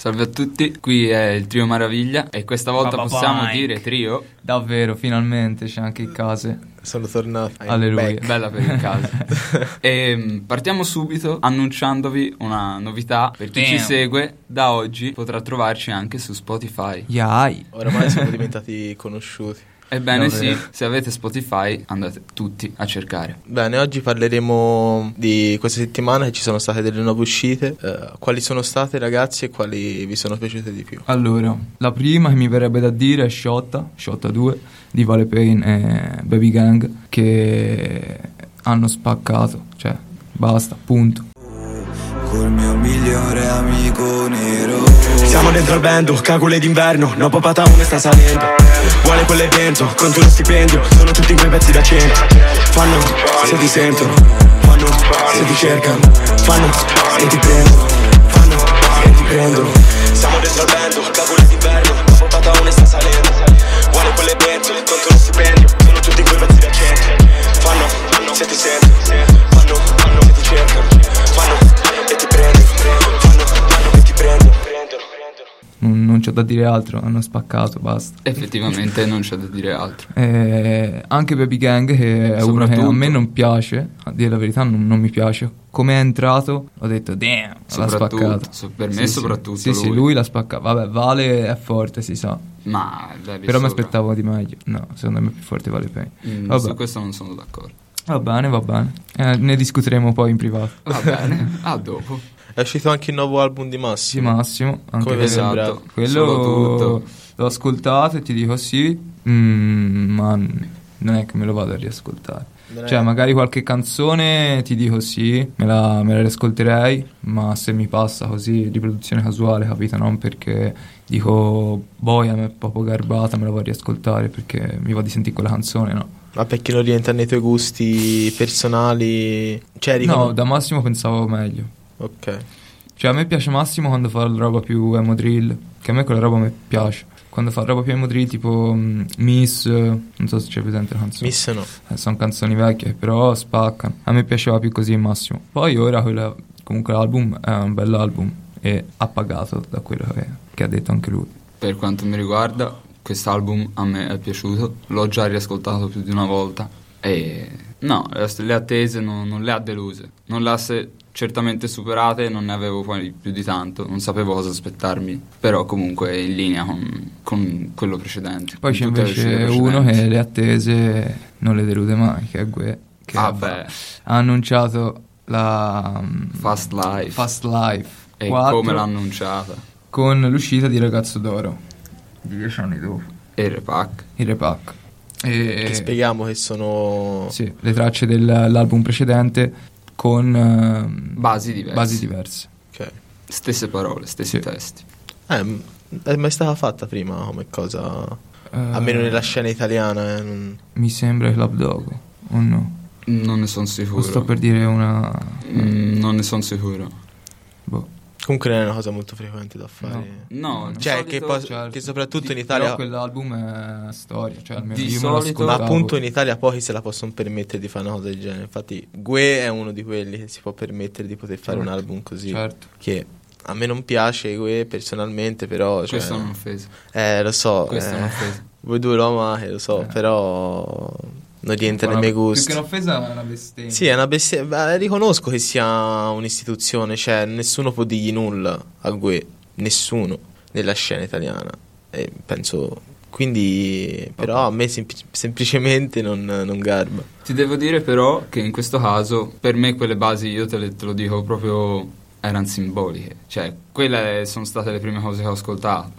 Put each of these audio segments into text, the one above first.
Salve a tutti, qui è il trio Maraviglia e questa volta Baba possiamo dire trio. Davvero, finalmente c'è anche il case. Sono tornato. I'm Alleluia. back. Bella per il caso. e mm, partiamo subito annunciandovi una novità per chi ci Damn. segue. Da oggi potrà trovarci anche su Spotify. Yai. Oramai siamo diventati conosciuti. Ebbene Davvero. sì, se avete Spotify andate tutti a cercare. Bene, oggi parleremo di questa settimana che ci sono state delle nuove uscite. Eh, quali sono state, ragazzi, e quali vi sono piaciute di più? Allora, la prima che mi verrebbe da dire è Shotta, Shotta 2 di Vale Payne e Baby Gang che hanno spaccato, cioè basta, punto. Col mio migliore amico nero. Siamo dentro al bando, cagule d'inverno, no papà come sta salendo. Vuole quell'evento, conto lo stipendio, sono tutti in quei pezzi da cento Fanno se ti sentono, fanno se ti cercano, fanno se ti prendono, fanno se ti prendono. Siamo dentro al bando, se ti sentono, fanno se ti cercano, fanno e ti prendono, fanno e ti prendono Non, non c'ho da dire altro, hanno spaccato, basta. Effettivamente non c'è da dire altro. E anche Baby Gang che è uno che a me non piace, a dire la verità non, non mi piace. Come è entrato ho detto damn, l'ha spaccato. so- per me Sì, sì. soprattutto Sì, sì, lui. lui l'ha spaccato. Vabbè, Vale è forte, si sa. Ma dai, Però mi sopra. aspettavo di meglio. No, secondo me è più forte Vale Payne. Mm, Vabbè. su questo non sono d'accordo. Va bene, va bene. Eh, ne discuteremo poi in privato. Va bene, a dopo. È uscito anche il nuovo album di Massimo. Massimo. Anche Come è quello- l'ho ascoltato e ti dico sì, mm, ma non è che me lo vado a riascoltare. Non è- Cioè, magari qualche canzone ti dico sì, me la, me la riascolterei, ma se mi passa così, riproduzione casuale, capito? Non perché dico, boia, mi è proprio garbata, me la vado a riascoltare perché mi va di sentire quella canzone, no? Ma perché non rientra nei tuoi gusti personali? Cioè, dicono... No, da Massimo pensavo meglio. Ok. Cioè, a me piace Massimo quando fa la roba più emo drill, che a me quella roba mi piace. Quando fa roba più emo drill, tipo mm, Miss, non so se c'è presente la canzone. Miss no. Eh, sono canzoni vecchie, però spaccano. A me piaceva più così Massimo. Poi ora quella- comunque l'album è un bell'album e ha pagato da quello che, che ha detto anche lui. Per quanto mi riguarda, quest'album a me è piaciuto, l'ho già riascoltato più di una volta e no, le- attese non, non le ha deluse, non le ha se- certamente superate, non ne avevo poi più di tanto, non sapevo cosa aspettarmi, però comunque in linea con, con quello precedente. Poi c'è invece uno che le attese non le delude mai, che è Gue, che Ah, ha, ha annunciato la mm, Fast Life Fast Life e 4 come l'ha annunciata con l'uscita di Ragazzo d'Oro. Dieci anni dopo. e il repack. Il repack. E, Che spieghiamo che sono... Sì, le tracce dell'album precedente con ehm, Basi diverse. basi diverse. Ok. Stesse parole, stessi Sì. testi. Eh, è mai stata fatta prima come cosa... Eh, Almeno nella scena italiana, eh, non- Mi sembra Club Dogo, o no? Non ne sono O sicuro. sto per dire una... Mm, non ne sono sicuro. Boh. Comunque non è una cosa molto frequente da fare. No, di Cioè, solito- che, pos- Certo. che soprattutto in Di- Italia... Però quell'album è storia, cioè almeno Di io me lo solito- Ma appunto in Italia pochi se la possono permettere di fare una cosa del genere. Infatti, Gue è uno di quelli che si può permettere di poter fare un Certo, album così. Certo. Che a me non piace Gue personalmente, però. Cioè, Questo è un'offesa. Eh, lo so. Questo è eh, un'offesa. voi due amate, lo so, Eh. però. Non rientra nei miei Più gusti. che un'offesa è una bestemmia. Sì, è una beh, riconosco che sia un'istituzione, cioè nessuno può dirgli nulla a Gue, nessuno nella scena italiana. E penso. Quindi, però a me sempli- semplicemente non, non garba. Ti devo dire però che in questo caso, per me quelle basi, io te, le- te lo dico proprio, erano simboliche. Cioè, quelle sono state le prime cose che ho ascoltato.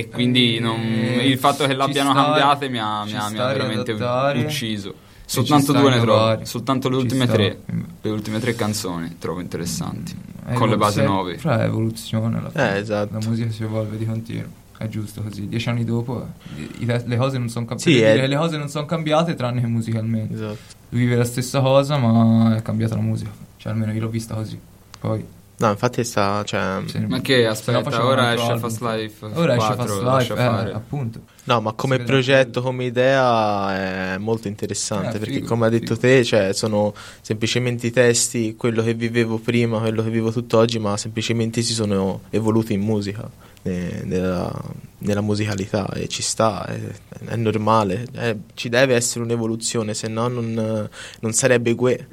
E quindi Eh, non- il fatto che l'abbiano cambiate mi ha, mi ha- mi ha veramente ucciso. ci Soltanto due ne trovo, soltanto le ultime tre. Le ultime tre canzoni trovo interessanti. È con le basi evol- nuove. Fra è evoluzione fine. Eh, esatto. La musica si evolve di continuo. È giusto così. Dieci anni dopo eh, i- i- le cose non sono cambiate. Sì, è- Le cose non sono cambiate tranne che musicalmente. Esatto. Vive la stessa cosa, ma è cambiata la musica. Cioè, almeno io l'ho vista così. Poi No, infatti sta, cioè... Sì. Ma che no aspetta, un ora esce. Fast Life Ora esce 4, Fast lascia Life, eh, appunto. No, ma come progetto, come idea è molto interessante Eh, perché figo, come ha detto figo. te, cioè, sono semplicemente i testi, quello che vivevo prima, quello che vivo tutt'oggi, ma semplicemente si sono evoluti in musica, ne- nella, nella musicalità e ci sta, è, è normale, eh, ci deve essere un'evoluzione, se no non, non sarebbe Gue,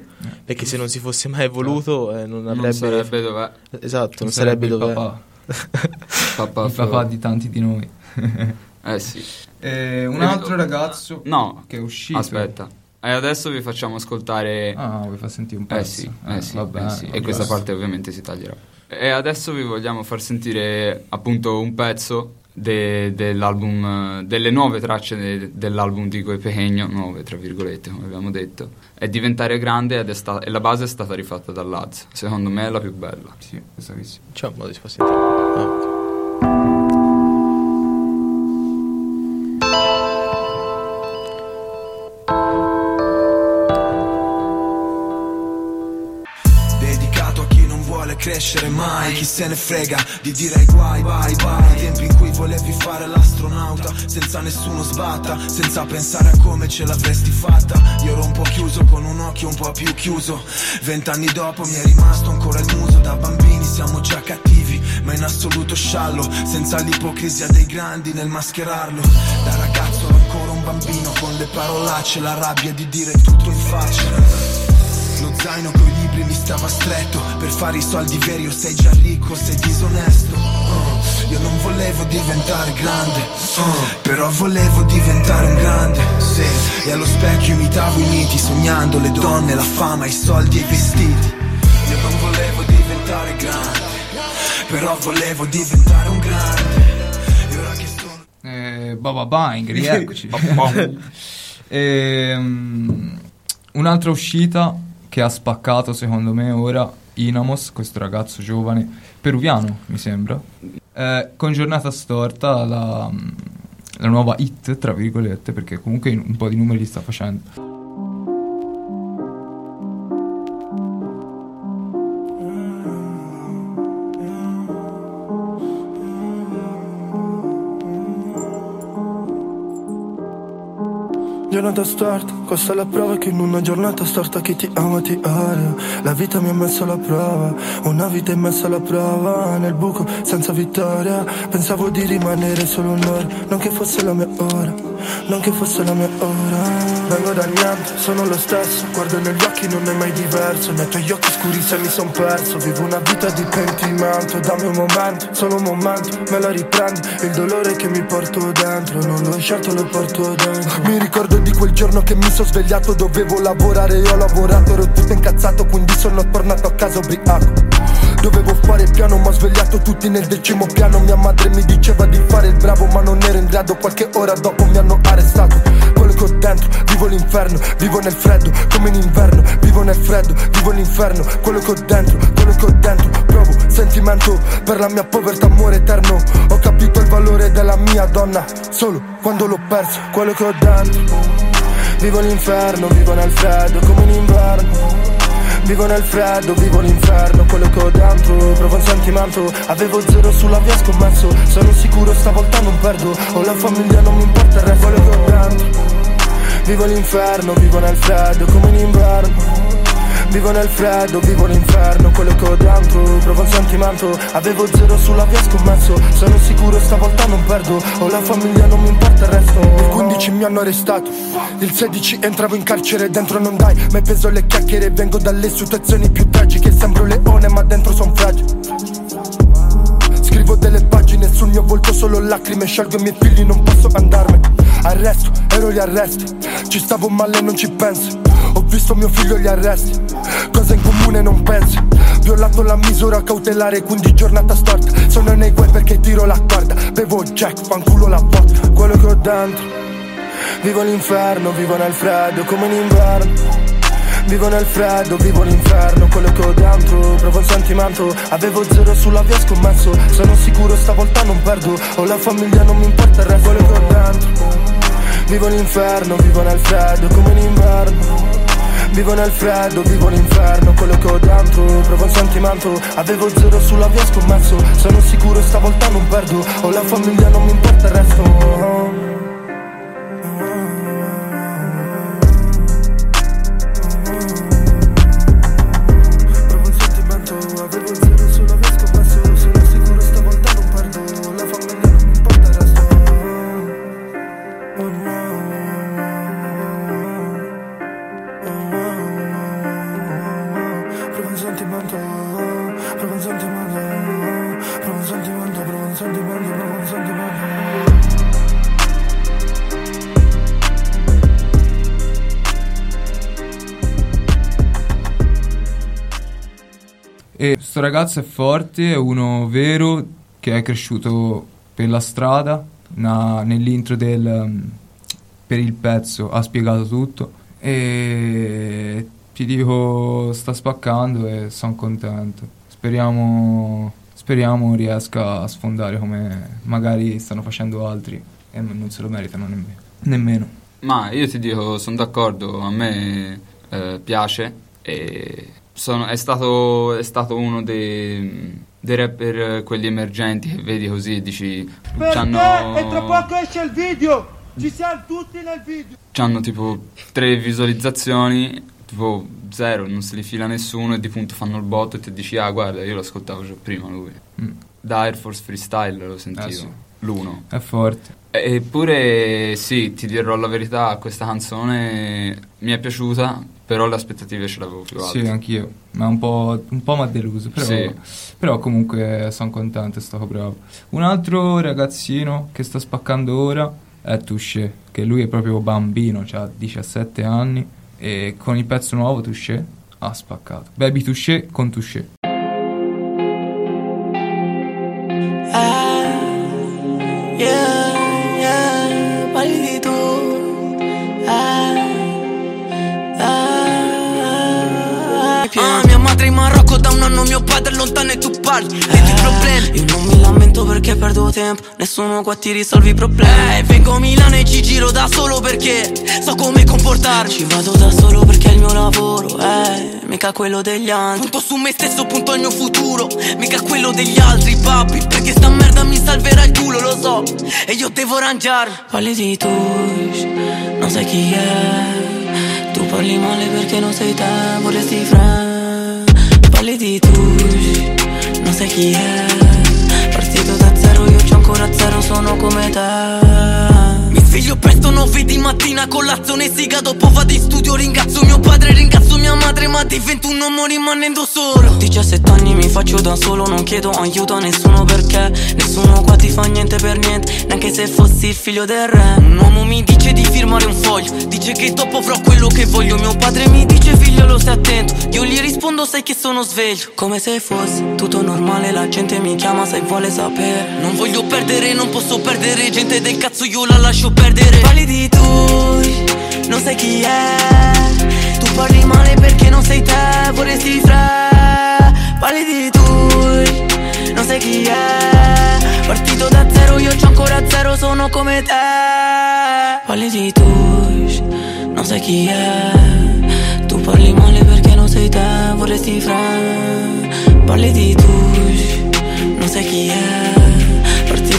perché se non si fosse mai evoluto eh, non avrebbe... Non sarebbe dov'è. Esatto, non, Non sarebbe, il dove... papà, Papà il papà di tanti di noi. Eh sì. Eh, un altro ragazzo No, che è uscito. aspetta. E adesso vi facciamo ascoltare... Ah, vuoi far sentire un Eh pezzo? sì, eh sì, va eh sì. E questa parte ovviamente si taglierà. E adesso vi vogliamo far sentire appunto un pezzo de- dell'album, delle nuove tracce de- dell'album di Gue Pequeño, nuove tra virgolette come abbiamo detto, è diventare grande ed è sta- e la base è stata rifatta da Laz, secondo me è la più bella. Sì, questa qui sì. C'è un modo di si può sentire. Ah, ok. Crescere mai Chi se ne frega di dire ai guai Bye bye Ai tempi in cui volevi fare l'astronauta Senza nessuno sbatta Senza pensare a come ce l'avresti fatta. Io ero un po' chiuso con un occhio un po' più chiuso. Vent'anni dopo mi è rimasto ancora il muso. Da bambini siamo già cattivi Ma in assoluto sciallo Senza l'ipocrisia dei grandi nel mascherarlo. Da ragazzo ero ancora un bambino Con le parolacce La rabbia di dire tutto in faccia lo zaino coi libri mi stava stretto. Per fare i soldi veri o sei già ricco, sei disonesto. Uh, Io non volevo diventare grande uh, Però volevo diventare un grande Sì, e allo specchio imitavo i miti Sognando le donne, la fama, i soldi e i vestiti. Io non volevo diventare grande Però volevo diventare un grande. E ora che sono Eh, Baba Bang, rieccoci. Ehm, un'altra uscita che ha spaccato secondo me ora Inamos, questo ragazzo giovane, peruviano mi sembra, Eh, con giornata storta la, la nuova hit, tra virgolette, perché comunque un po' di numeri sta facendo. Giornata storta, questa è la prova che in una giornata storta chi ti ama ti odia. La vita mi ha messo alla prova, una vita è messa alla prova Nel buco, senza vittoria, pensavo di rimanere solo un'ora Non che fosse la mia ora, non che fosse la mia ora. Vengo dal niente, sono lo stesso, guardo negli occhi non è mai diverso. Nei tuoi occhi scuri se mi son perso, vivo una vita di pentimento Dammi un momento, solo un momento, me la riprendo. Il dolore che mi porto dentro, non l'ho scelto lo porto dentro. Mi ricordo di quel giorno che mi sono svegliato Dovevo lavorare e ho lavorato Ero tutto incazzato quindi sono tornato a casa ubriaco Dovevo fare piano ma svegliato tutti nel decimo piano. Mia madre mi diceva di fare il bravo ma non ero in grado. Qualche ora dopo mi hanno arrestato. Quello che ho dentro, vivo l'inferno Vivo nel freddo, come in inverno Vivo nel freddo, vivo l'inferno. Quello che ho dentro, quello che ho dentro Provo sentimento per la mia povertà amore eterno. Ho capito il valore della mia donna Solo quando l'ho perso, quello che ho dentro Vivo l'inferno, vivo nel freddo come in inverno Vivo nel freddo, vivo l'inferno, quello che ho dentro Provo un sentimento, avevo zero sulla via scommesso. Sono sicuro stavolta non perdo. Ho la famiglia, non mi importa il resto, quello che ho dentro. Vivo l'inferno, vivo nel freddo come in inverno Vivo nel freddo, vivo l'inferno, quello che ho dentro. Provo un sentimento, avevo zero sulla via scommesso. Sono sicuro stavolta non perdo. Ho la famiglia, non mi importa il resto. Il 15 mi hanno arrestato. Il 16 entravo in carcere, dentro non dai. Mai peso le chiacchiere, vengo dalle situazioni più tragiche. Sembro leone ma dentro son fragile. Scrivo delle pagine sul mio volto solo lacrime. Scelgo i miei figli, non posso andarmene Arresto, ero gli arresti Ci stavo male, non ci pensi. Ho visto mio figlio agli arresti. Cosa in comune non pensi. Violato la misura cautelare, quindi giornata storta. Sono nei guai perché tiro la corda. Bevo jack, fanculo la vodka. Quello che ho dentro. Vivo l'inferno, vivo nel freddo come in inverno. Vivo nel freddo, vivo l'inferno, quello che ho dentro. Provo un sentimento, avevo zero sulla via scommesso. Sono sicuro stavolta non perdo. Ho la famiglia, non mi importa il resto, quello che ho dentro Vivo l'inferno, vivo nel freddo come in inverno. Vivo nel freddo, vivo l'inferno Quello che ho dentro, provo un sentimento. Avevo zero sulla via scommesso Sono sicuro stavolta non perdo Ho la famiglia, non mi importa il resto E questo ragazzo è forte, è uno vero che è cresciuto per la strada, na- nell'intro del, um, per il pezzo ha spiegato tutto e ti dico sta spaccando e sono contento. Speriamo, speriamo riesca a sfondare come magari stanno facendo altri e non se lo meritano nemmeno. nemmeno. Ma io ti dico, sono d'accordo, a me eh, piace e sono- è, stato, è stato uno dei, dei rapper eh, quelli emergenti che vedi così e dici c'hanno, e tra poco esce il video ci siamo tutti nel video c'hanno tipo tre visualizzazioni, tipo zero, non se li fila nessuno e di punto fanno il botto e ti dici ah guarda io lo ascoltavo già prima lui. Mm. Da Air Force Freestyle lo sentivo, Eh sì. L'uno. È forte. Eppure sì, ti dirò la verità, questa canzone mi è piaciuta, però le aspettative ce l'avevo più alte. Sì, anch'io, ma un po', un po' mi ha deluso, però, Sì. però comunque sono contento, è stato bravo. Un altro ragazzino che sta spaccando ora è Touché, che lui è proprio bambino, ha 17 anni e con il pezzo nuovo Touché ha spaccato. Baby Touché con Touché. Lontano e tu parli dei tuoi problemi. Io non mi lamento perché perdo tempo, nessuno qua ti risolve i problemi. Eh, vengo a Milano e ci giro da solo perché so come comportarmi. Ci vado da solo perché è il mio lavoro, eh, mica quello degli altri. Punto su me stesso, punto al mio futuro, mica quello degli altri, papi. Perché sta merda mi salverà il culo, lo so, e io devo rangiarmi. Parli di tu, non sai chi è. Tu parli male perché non sei te, vorresti fra Parli di tu, non sai chi mattina, colazione siga Dopo vado in studio, ringrazio mio padre, ringrazio mia madre Ma divento un uomo rimanendo solo. 17 anni mi faccio da solo, non chiedo aiuto a nessuno perché Nessuno qua ti fa niente per niente, neanche se fossi il figlio del re. Un uomo mi dice di firmare un foglio, dice che dopo avrò quello che voglio Mio padre mi dice figliolo stai attento, io gli rispondo sai che sono sveglio. Come se fosse tutto normale, la gente mi chiama se vuole sapere. Non voglio perdere, non posso perdere, gente del cazzo io la lascio perdere. Parli di tu, non sai chi è. Tu parli male perché non sei te, vorresti fra. Parli di tu, non sai chi è. Partito da zero, io c'ho ancora zero, sono come te. Parli di tu, non sai chi è. Tu parli male perché non sei te, vorresti fra. Parli di tu, non sai chi è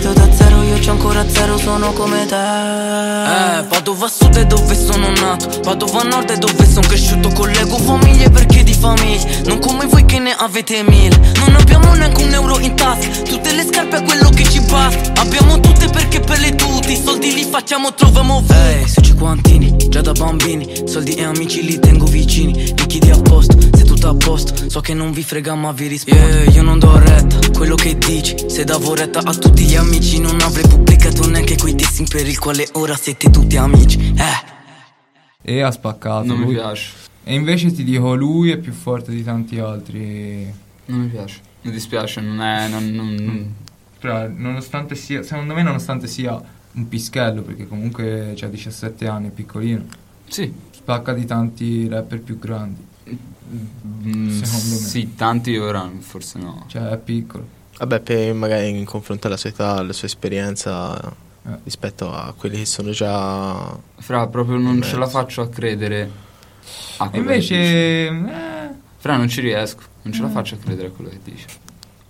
Partito da zero, io c'ho ancora zero, sono come te. Eh, Padova Sud è dove sono nato? Padova Nord è dove sono cresciuto? Collego famiglie perché di famiglia. Non come voi che ne avete mille. Non abbiamo neanche un euro in tasca. Tutte le scarpe a quello che ci basta Abbiamo tutte perché per le tutte I soldi li facciamo, troviamo Ehi, su cinquantini, già da bambini. Soldi e amici li tengo vicini. Mi chiedi a posto, se tutto a posto So che non vi frega ma vi rispondo Yeah, io non do retta, quello che dici Se davo retta a tutti gli amici Non avrei pubblicato neanche quei dissing Per il quale ora siete tutti amici Eh E ha spaccato. Non mi lui. piace, E invece ti dico, lui è più forte di tanti altri. non mi piace. Mi dispiace, non è... non- non- non- Però, nonostante sia, secondo me, nonostante sia un pischello, perché comunque ha 17 anni, è piccolino, Sì, spacca di tanti rapper più grandi. Mm, Secondo me. sì, tanti ora forse no. Cioè, è piccolo. Vabbè, per magari in confronto alla sua età, alla sua esperienza Eh. rispetto a quelli che sono già. Fra, proprio non ce la faccio a credere a quello che dice. invece... eh, Fra, non ci riesco, non ce la faccio a credere a quello che dice.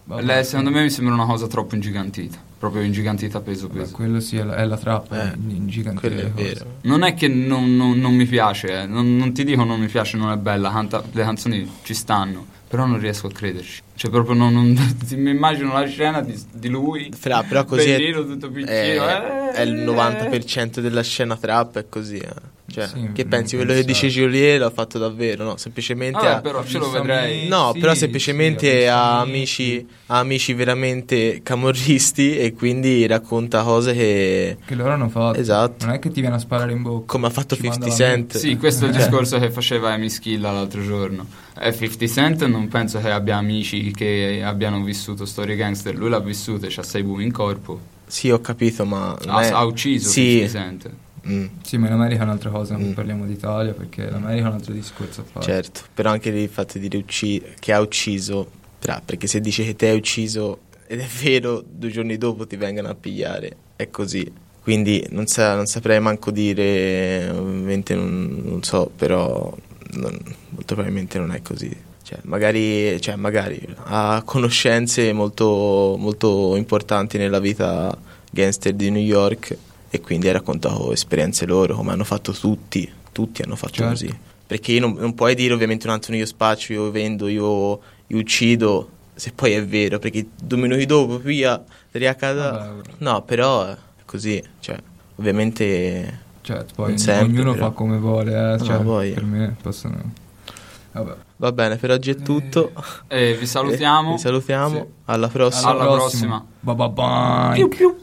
vabbè, Lei, secondo me mi sembra una cosa troppo ingigantita. Proprio ingigantita peso vabbè, peso. quello sì, è la, è la trappola, Eh, Quello è vero. Non è che non, non- non mi piace, eh. non, non ti dico non mi piace, non è bella, canta- le canzoni ci stanno, però non riesco a crederci. Cioè proprio non, non- ti- mi immagino la scena di, di lui, Fra, però così è, bellino, tutto piccino. è, eh. è il 90% della scena trap è così. eh. Cioè, Sì, che pensi? Quello che dice Joliet l'ha fatto davvero, no? Semplicemente Vabbè, ha- però ce lo vedrei. No, sì, però sì, semplicemente visto ha amici. amici, ha amici veramente camorristi e quindi racconta cose che... Che loro hanno fatto. Esatto. Non è che ti viene a sparare in bocca. come ha fatto Ci 50 manda la Cent. Sì, questo è il Cioè, discorso che faceva Amy Schilla l'altro giorno. E 50 Cent non penso che abbia amici che abbiano vissuto storie gangster, lui l'ha vissuta e c'ha sei buchi in corpo. Sì, ho capito, ma... Ha, è- ha ucciso Sì. 50 Cent. Mm, Sì, ma in America è un'altra cosa, non Mm. parliamo d'Italia perché l'America è un altro discorso a fare. certo, però anche il fatto di dire ucci- che ha ucciso... Perché se dice che te hai ucciso ed è vero, due giorni dopo ti vengono a pigliare. È così. Quindi non, sa- non saprei manco dire, ovviamente non, non so, però non- molto probabilmente non è così. Cioè, magari, cioè, magari ha conoscenze molto, molto importanti nella vita gangster di New York e quindi ha raccontato esperienze loro, come hanno fatto tutti, tutti hanno fatto Certo. così. Perché io non, non puoi dire ovviamente un Antonio io spaccio, io vendo, io, io uccido, se poi è vero, perché due minuti dopo via, riaccada... Vabbè, No, però è così, cioè, ovviamente... Cioè, poi sempre, ognuno però. fa come vuole, eh. No, Cioè, voglia. per me possono... Vabbè. Va bene, per oggi è tutto. E vi salutiamo. Vi salutiamo, Sì. alla prossima. Alla prossima. Bye bye bye. Piu piu.